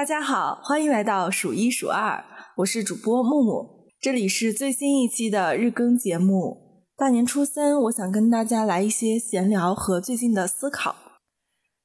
大家好，欢迎来到数一数二，我是主播木木，这里是最新一期的日更节目。大年初三，我想跟大家来一些闲聊和最近的思考。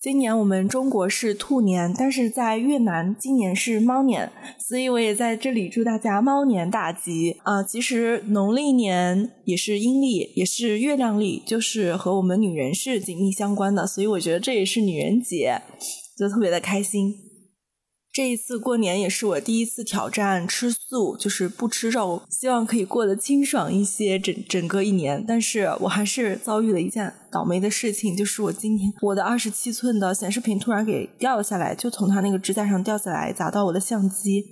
今年我们中国是兔年，但是在越南今年是猫年，所以我也在这里祝大家猫年大吉啊！其实农历年也是阴历，也是月亮历，就是和我们女人是紧密相关的，所以我觉得这也是女人节，就特别的开心。这一次过年也是我第一次挑战吃素，就是不吃肉，希望可以过得清爽一些，整整个一年。但是我还是遭遇了一件倒霉的事情，就是我今天我的二十七寸的显示屏突然给掉了下来，就从它那个支架上掉下来，砸到我的相机，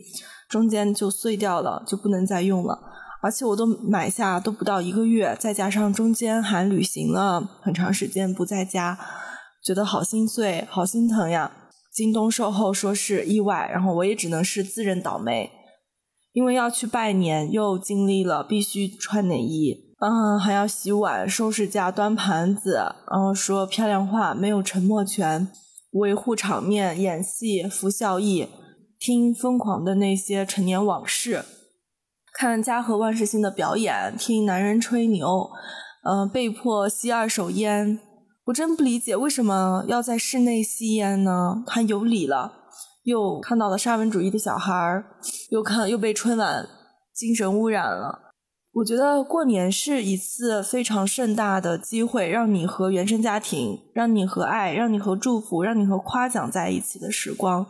中间就碎掉了，就不能再用了。而且我都买下都不到一个月，再加上中间还旅行了很长时间不在家，觉得好心碎，好心疼呀。京东售后说是意外，然后我也只能是自认倒霉，因为要去拜年，又经历了必须穿内衣，嗯，还要洗碗、收拾家、端盘子，然后说漂亮话，没有沉默权，维护场面、演戏、服效益，听疯狂的那些陈年往事，看嘉禾万事兴的表演，听男人吹牛，嗯，被迫吸二手烟。我真不理解为什么要在室内吸烟呢？太有理了！又看到了沙文主义的小孩儿，又看又被春晚精神污染了。我觉得过年是一次非常盛大的机会，让你和原生家庭，让你和爱，让你和祝福，让你和夸奖在一起的时光。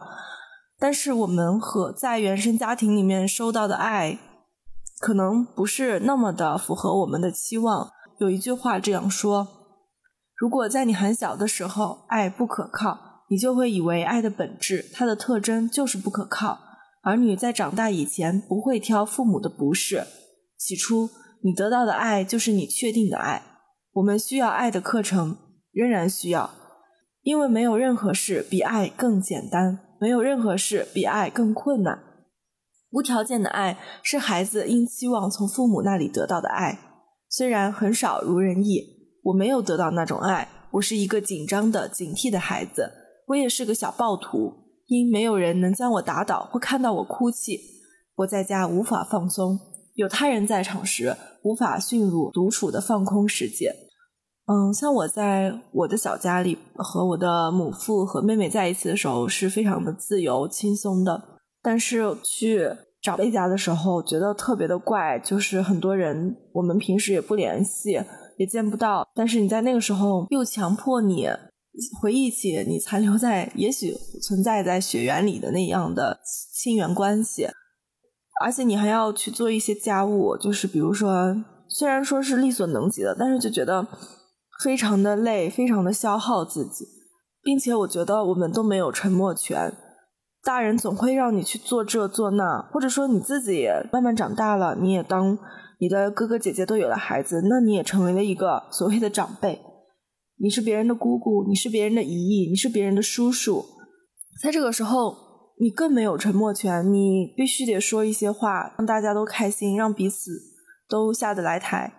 但是我们和在原生家庭里面收到的爱，可能不是那么的符合我们的期望。有一句话这样说。如果在你很小的时候，爱不可靠，你就会以为爱的本质，它的特征就是不可靠。儿女在长大以前不会挑父母的不是。起初，你得到的爱就是你确定的爱。我们需要爱的课程，仍然需要，因为没有任何事比爱更简单，没有任何事比爱更困难。无条件的爱是孩子应期望从父母那里得到的爱，虽然很少如人意。我没有得到那种爱，我是一个紧张的、警惕的孩子。我也是个小暴徒，因没有人能将我打倒或看到我哭泣，我在家无法放松。有他人在场时，无法驯入独处的放空世界。嗯，像我在我的小家里和我的母父和妹妹在一起的时候，是非常的自由轻松的。但是去长辈家的时候，觉得特别的怪，就是很多人我们平时也不联系。也见不到，但是你在那个时候又强迫你回忆起你残留在也许存在在血缘里的那样的亲缘关系，而且你还要去做一些家务，就是比如说，虽然说是力所能及的，但是就觉得非常的累，非常的消耗自己，并且我觉得我们都没有沉默权，大人总会让你去做这做那，或者说你自己慢慢长大了，你也当。你的哥哥姐姐都有了孩子，那你也成为了一个所谓的长辈。你是别人的姑姑，你是别人的姨姨，你是别人的叔叔。在这个时候，你更没有沉默权，你必须得说一些话，让大家都开心，让彼此都下得来台。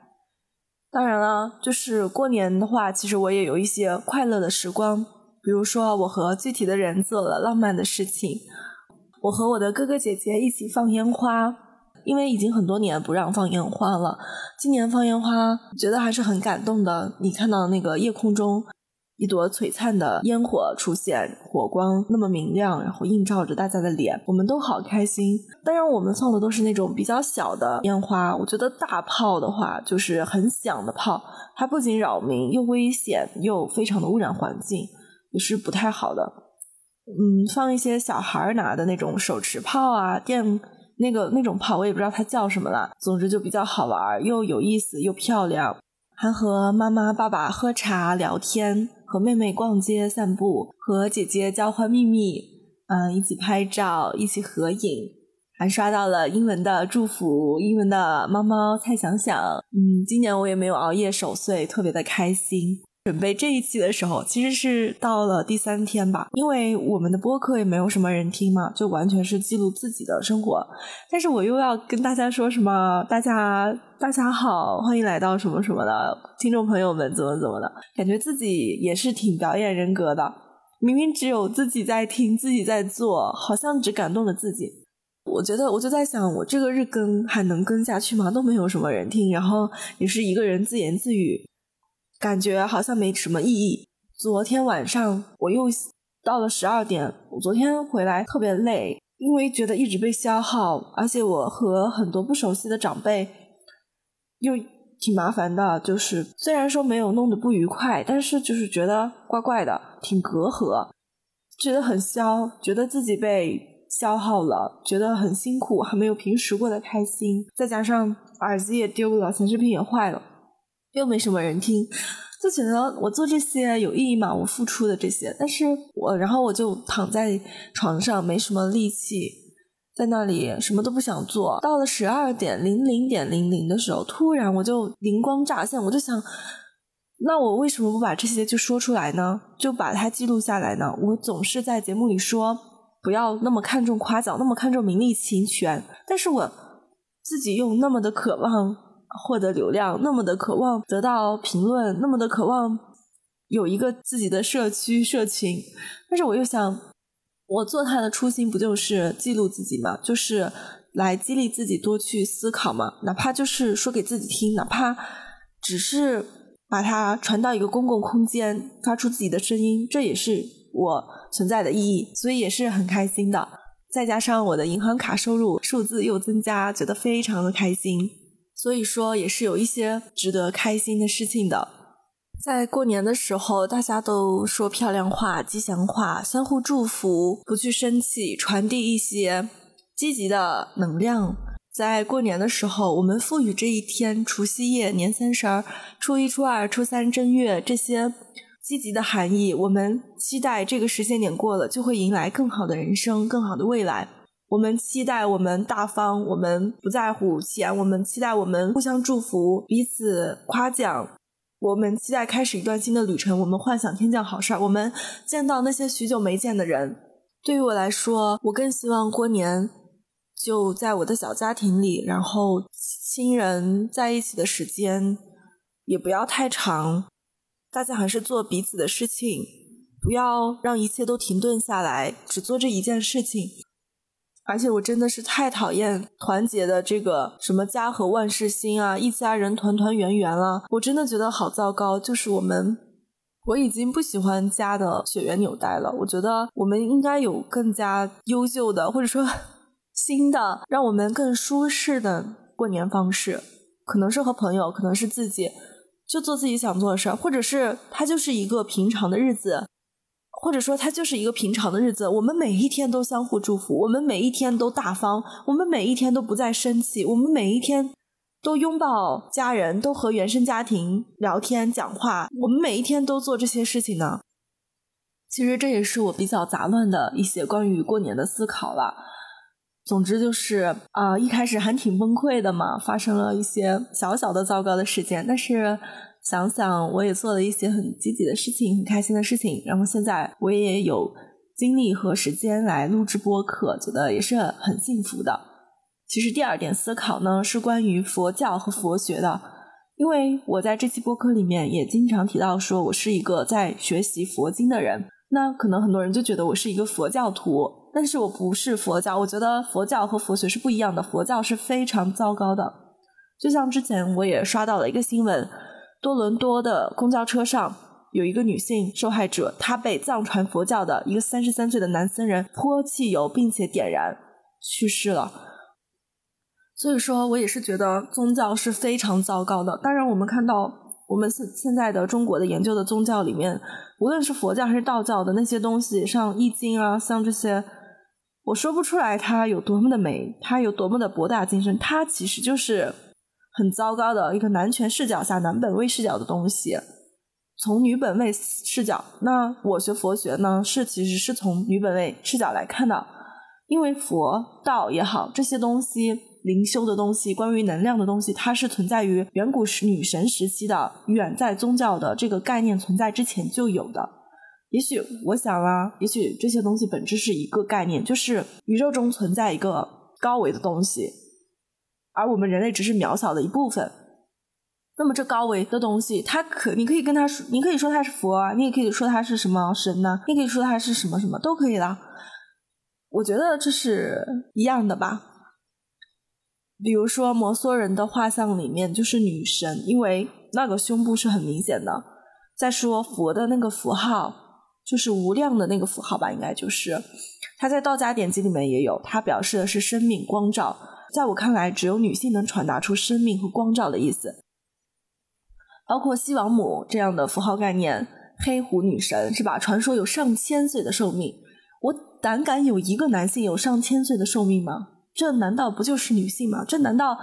当然了，就是过年的话，其实我也有一些快乐的时光，比如说我和具体的人做了浪漫的事情，我和我的哥哥姐姐一起放烟花。因为已经很多年不让放烟花了，今年放烟花，觉得还是很感动的。你看到那个夜空中一朵璀璨的烟火出现，火光那么明亮，然后映照着大家的脸，我们都好开心。当然，我们放的都是那种比较小的烟花。我觉得大炮的话，就是很响的炮，它不仅扰民，又危险，又非常的污染环境，也是不太好的。嗯，放一些小孩拿的那种手持炮啊，电。那个那种炮我也不知道它叫什么了，总之就比较好玩，又有意思又漂亮。还和妈妈爸爸喝茶聊天，和妹妹逛街散步，和姐姐交换秘密，嗯，一起拍照，一起合影，还刷到了英文的祝福，英文的猫猫蔡想想。嗯，今年我也没有熬夜守岁，特别的开心。准备这一期的时候，其实是到了第三天吧，因为我们的播客也没有什么人听嘛，就完全是记录自己的生活。但是我又要跟大家说什么？大家大家好，欢迎来到什么什么的听众朋友们，怎么怎么的，感觉自己也是挺表演人格的。明明只有自己在听，自己在做，好像只感动了自己。我觉得，我就在想，我这个日更还能更下去吗？都没有什么人听，然后也是一个人自言自语，感觉好像没什么意义。昨天晚上我又到了十二点，我昨天回来特别累，因为觉得一直被消耗，而且我和很多不熟悉的长辈又挺麻烦的，就是虽然说没有弄得不愉快，但是就是觉得怪怪的，挺隔阂，觉得很消，觉得自己被。消耗了，觉得很辛苦，还没有平时过得开心。再加上耳机也丢了，显示屏也坏了，又没什么人听，就觉得我做这些有意义吗？我付出的这些，但是我然后我就躺在床上，没什么力气，在那里什么都不想做。到了十二点零零点零零的时候，突然我就灵光乍现，我就想，那我为什么不把这些就说出来呢？就把它记录下来呢？我总是在节目里说。不要那么看重夸奖，那么看重名利情权。但是我自己又那么的渴望获得流量，那么的渴望得到评论，那么的渴望有一个自己的社区社群。但是我又想，我做它的初心不就是记录自己吗？就是来激励自己多去思考嘛。哪怕就是说给自己听，哪怕只是把它传到一个公共空间，发出自己的声音，这也是我。存在的意义，所以也是很开心的。再加上我的银行卡收入数字又增加，觉得非常的开心。所以说，也是有一些值得开心的事情的。在过年的时候，大家都说漂亮话、吉祥话，相互祝福，不去生气，传递一些积极的能量。在过年的时候，我们赋予这一天除夕夜、年三十儿、初一、初二、初三、正月这些。积极的含义，我们期待这个时间点过了，就会迎来更好的人生、更好的未来。我们期待我们大方，我们不在乎钱，我们期待我们互相祝福、彼此夸奖。我们期待开始一段新的旅程，我们幻想天降好事儿，我们见到那些许久没见的人。对于我来说，我更希望过年就在我的小家庭里，然后亲人在一起的时间也不要太长。大家还是做彼此的事情，不要让一切都停顿下来，只做这一件事情。而且我真的是太讨厌团结的这个什么家和万事兴啊，一家人团团圆圆了，我真的觉得好糟糕。就是我们，我已经不喜欢家的血缘纽带了。我觉得我们应该有更加优秀的，或者说 新的，让我们更舒适的过年方式，可能是和朋友，可能是自己。就做自己想做的事儿，或者是它就是一个平常的日子，或者说它就是一个平常的日子。我们每一天都相互祝福，我们每一天都大方，我们每一天都不再生气，我们每一天都拥抱家人，都和原生家庭聊天讲话。我们每一天都做这些事情呢。其实这也是我比较杂乱的一些关于过年的思考了。总之就是啊，一开始还挺崩溃的嘛，发生了一些小小的糟糕的事件。但是想想，我也做了一些很积极的事情，很开心的事情。然后现在我也有精力和时间来录制播客，觉得也是很幸福的。其实第二点思考呢，是关于佛教和佛学的，因为我在这期播客里面也经常提到，说我是一个在学习佛经的人。那可能很多人就觉得我是一个佛教徒。但是我不是佛教，我觉得佛教和佛学是不一样的。佛教是非常糟糕的，就像之前我也刷到了一个新闻，多伦多的公交车上有一个女性受害者，她被藏传佛教的一个三十三岁的男僧人泼汽油并且点燃，去世了。所以说我也是觉得宗教是非常糟糕的。当然，我们看到我们现现在的中国的研究的宗教里面，无论是佛教还是道教的那些东西，像易经啊，像这些。我说不出来它有多么的美，它有多么的博大精深，它其实就是很糟糕的一个男权视角下男本位视角的东西。从女本位视角，那我学佛学呢，是其实是从女本位视角来看的，因为佛道也好，这些东西灵修的东西，关于能量的东西，它是存在于远古时女神时期的，远在宗教的这个概念存在之前就有的。也许我想啊，也许这些东西本质是一个概念，就是宇宙中存在一个高维的东西，而我们人类只是渺小的一部分。那么这高维的东西，它可你可以跟他说，你可以说它是佛啊，你也可以说它是什么神呢？你可以说它是什么什么都可以啦。我觉得这是一样的吧。比如说摩梭人的画像里面就是女神，因为那个胸部是很明显的。再说佛的那个符号，就是无量的那个符号吧，应该就是它在道家典籍里面也有，它表示的是生命光照。在我看来，只有女性能传达出生命和光照的意思。包括西王母这样的符号概念，黑狐女神是吧？传说有上千岁的寿命，我胆敢有一个男性有上千岁的寿命吗？这难道不就是女性吗？这难道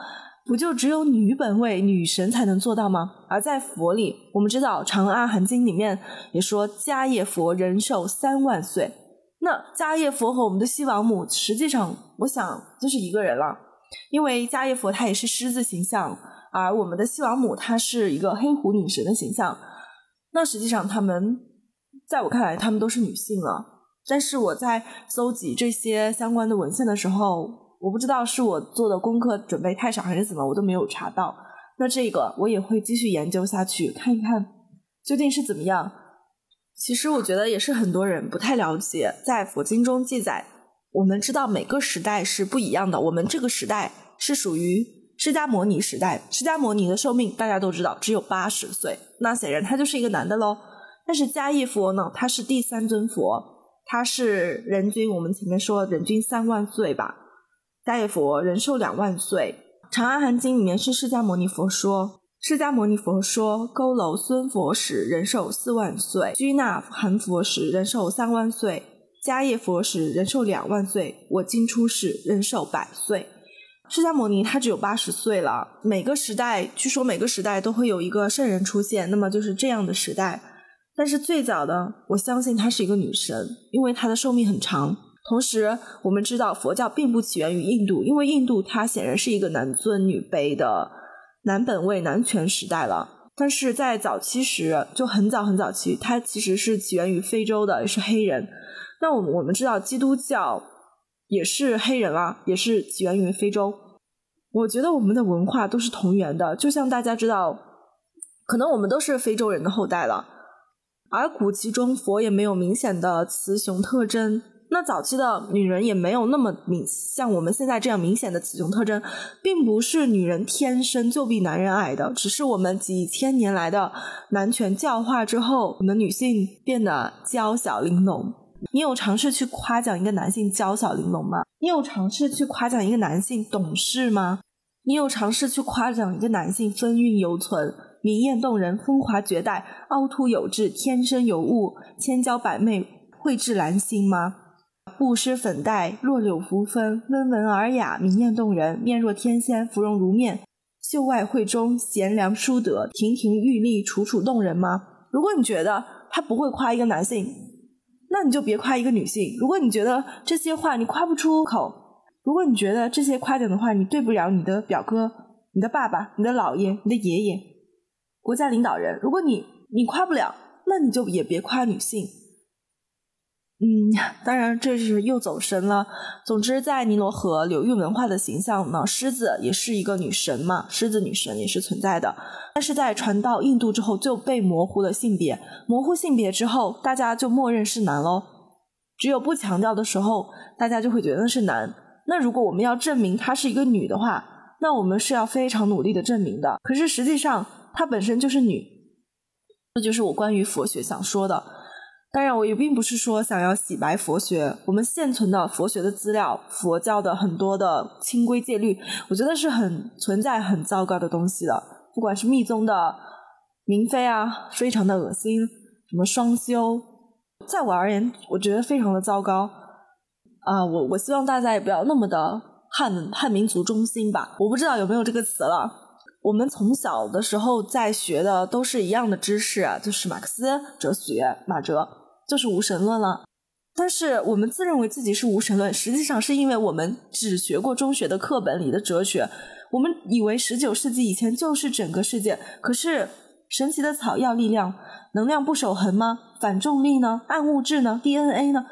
不就只有女本位女神才能做到吗？而在佛里，我们知道《长阿含经》里面也说迦叶佛人寿三万岁。那迦叶佛和我们的西王母，实际上我想就是一个人了，因为迦叶佛他也是狮子形象。而我们的西王母她是一个黑狐女神的形象，那实际上他们在我看来，他们都是女性了。但是我在搜集这些相关的文献的时候，我不知道是我做的功课准备太少还是怎么，我都没有查到。那这个我也会继续研究下去，看一看究竟是怎么样。其实我觉得也是很多人不太了解，在佛经中记载，我们知道每个时代是不一样的，我们这个时代是属于。释迦摩尼时代，释迦摩尼的寿命大家都知道只有八十岁，那显然他就是一个男的喽。但是迦叶佛呢，他是第三尊佛，他是人均我们前面说人均三万岁吧。迦叶佛人寿两万岁，《长安含经》里面是释迦牟尼佛说，释迦牟尼佛说，佝偻孙佛时人寿四万岁，居那含佛时人寿三万岁，迦叶佛时人寿两万岁，我今出世人寿百岁。释迦牟尼他只有八十岁了。每个时代，据说每个时代都会有一个圣人出现，那么就是这样的时代。但是最早的，我相信她是一个女神，因为她的寿命很长。同时，我们知道佛教并不起源于印度，因为印度它显然是一个男尊女卑的男本位男权时代了。但是在早期时，就很早很早期，它其实是起源于非洲的，也是黑人。那我们我们知道基督教。也是黑人啊，也是起源于非洲。我觉得我们的文化都是同源的，就像大家知道，可能我们都是非洲人的后代了。而古籍中佛也没有明显的雌雄特征，那早期的女人也没有那么明像我们现在这样明显的雌雄特征，并不是女人天生就比男人矮的，只是我们几千年来的男权教化之后，我们女性变得娇小玲珑。你有尝试去夸奖一个男性娇小玲珑吗？你有尝试去夸奖一个男性懂事吗？你有尝试去夸奖一个男性风韵犹存、明艳动人、风华绝代、凹凸有致、天生尤物、千娇百媚、蕙质兰心吗？不施粉黛，弱柳扶风，温文尔雅，明艳动人，面若天仙，芙蓉如面，秀外慧中，贤良淑德，亭亭玉立，楚楚动人吗？如果你觉得他不会夸一个男性，那你就别夸一个女性。如果你觉得这些话你夸不出口，如果你觉得这些夸奖的话你对不了你的表哥、你的爸爸、你的姥爷、你的爷爷、国家领导人，如果你你夸不了，那你就也别夸女性。嗯，当然这是又走神了。总之，在尼罗河流域文化的形象呢，狮子也是一个女神嘛，狮子女神也是存在的。但是在传到印度之后，就被模糊了性别。模糊性别之后，大家就默认是男喽。只有不强调的时候，大家就会觉得是男。那如果我们要证明她是一个女的话，那我们是要非常努力的证明的。可是实际上，她本身就是女。这就是我关于佛学想说的。当然，我也并不是说想要洗白佛学。我们现存的佛学的资料，佛教的很多的清规戒律，我觉得是很存在很糟糕的东西的。不管是密宗的明妃啊，非常的恶心；什么双修，在我而言，我觉得非常的糟糕。啊，我我希望大家也不要那么的汉汉民族中心吧。我不知道有没有这个词了。我们从小的时候在学的都是一样的知识，就是马克思哲学，马哲。就是无神论了，但是我们自认为自己是无神论，实际上是因为我们只学过中学的课本里的哲学，我们以为十九世纪以前就是整个世界。可是神奇的草药力量，能量不守恒吗？反重力呢？暗物质呢？DNA 呢？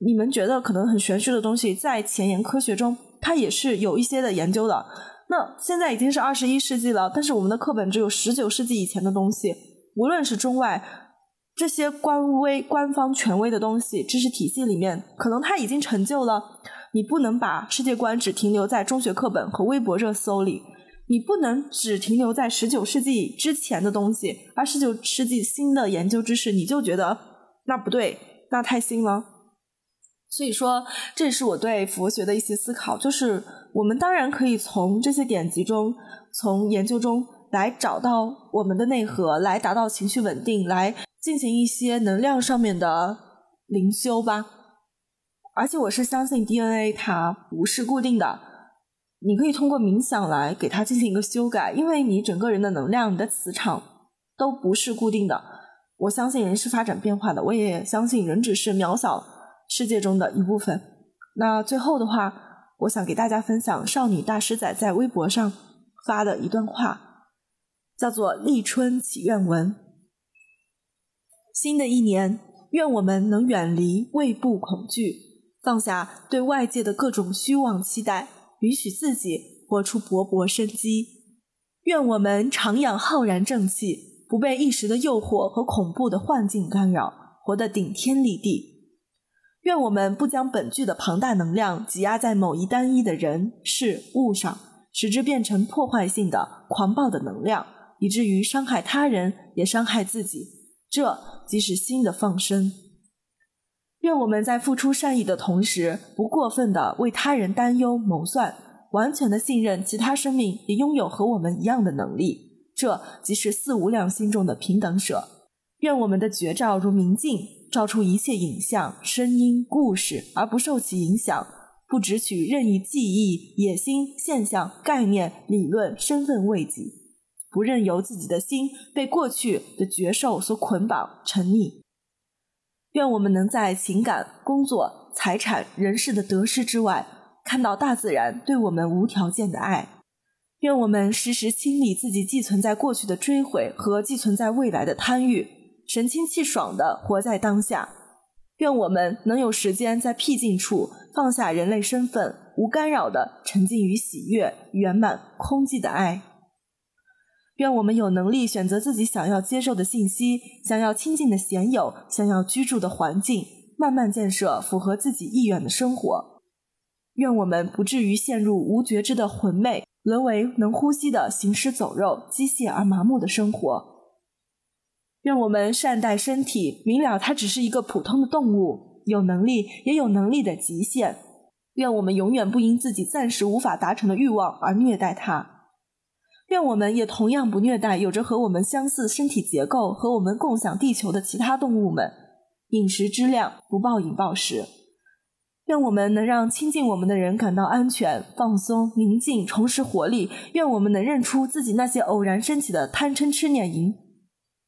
你们觉得可能很玄虚的东西，在前沿科学中，它也是有一些的研究的。那现在已经是二十一世纪了，但是我们的课本只有十九世纪以前的东西。无论是中外这些官微、官方权威的东西，知识体系里面，可能它已经成就了。你不能把世界观只停留在中学课本和微博热搜里，你不能只停留在十九世纪之前的东西，而十九世纪新的研究知识，你就觉得那不对，那太新了。所以说，这也是我对佛学的一些思考，就是我们当然可以从这些典籍中、从研究中来找到我们的内核，来达到情绪稳定，来进行一些能量上面的灵修吧。而且我是相信 DNA 它不是固定的，你可以通过冥想来给它进行一个修改，因为你整个人的能量、你的磁场都不是固定的。我相信人是发展变化的，我也相信人只是渺小世界中的一部分。那最后的话，我想给大家分享少女大师仔在微博上发的一段话，叫做《立春祈愿文》。新的一年，愿我们能远离畏怖恐惧。放下对外界的各种虚妄期待，允许自己活出勃勃生机。愿我们常养浩然正气，不被一时的诱惑和恐怖的幻境干扰，活得顶天立地。愿我们不将本具的庞大能量挤压在某一单一的人事物上，使之变成破坏性的狂暴的能量，以至于伤害他人也伤害自己。这即是新的放生。愿我们在付出善意的同时，不过分的为他人担忧谋算，完全的信任其他生命也拥有和我们一样的能力。这即是四无量心中的平等舍。愿我们的觉照如明镜，照出一切影像、声音、故事，而不受其影响；不只取任意记忆、野心、现象、概念、理论、身份位己；不任由自己的心被过去的绝受所捆绑、沉溺。愿我们能在情感、工作、财产、人事的得失之外，看到大自然对我们无条件的爱。愿我们时时清理自己寄存在过去的追悔和寄存在未来的贪欲，神清气爽的活在当下。愿我们能有时间在僻静处放下人类身份，无干扰的沉浸于喜悦、圆满、空寂的爱。愿我们有能力选择自己想要接受的信息，想要亲近的贤友，想要居住的环境，慢慢建设符合自己意愿的生活。愿我们不至于陷入无觉知的魂昧，沦为能呼吸的行尸走肉、机械而麻木的生活。愿我们善待身体，明了它只是一个普通的动物，有能力也有能力的极限。愿我们永远不因自己暂时无法达成的欲望而虐待它。愿我们也同样不虐待有着和我们相似身体结构、和我们共享地球的其他动物们。饮食质量，不暴饮暴食。愿我们能让亲近我们的人感到安全、放松、宁静、重拾活力。愿我们能认出自己那些偶然升起的贪嗔痴念淫、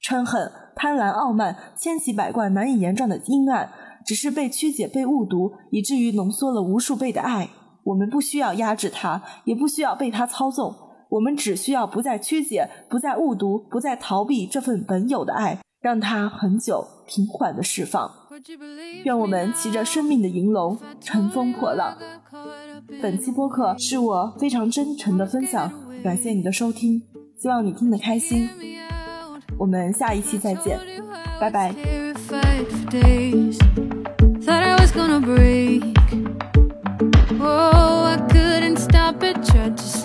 嗔恨、贪婪、傲慢，千奇百怪、难以言状的阴暗，只是被曲解、被误读，以至于浓缩了无数倍的爱。我们不需要压制它，也不需要被它操纵。我们只需要不再曲解，不再误读，不再逃避这份本有的爱，让它很久平缓的释放。愿我们骑着生命的银龙，乘风破浪。本期播客是我非常真诚的分享，感谢你的收听，希望你听得开心。我们下一期再见，拜拜。Do you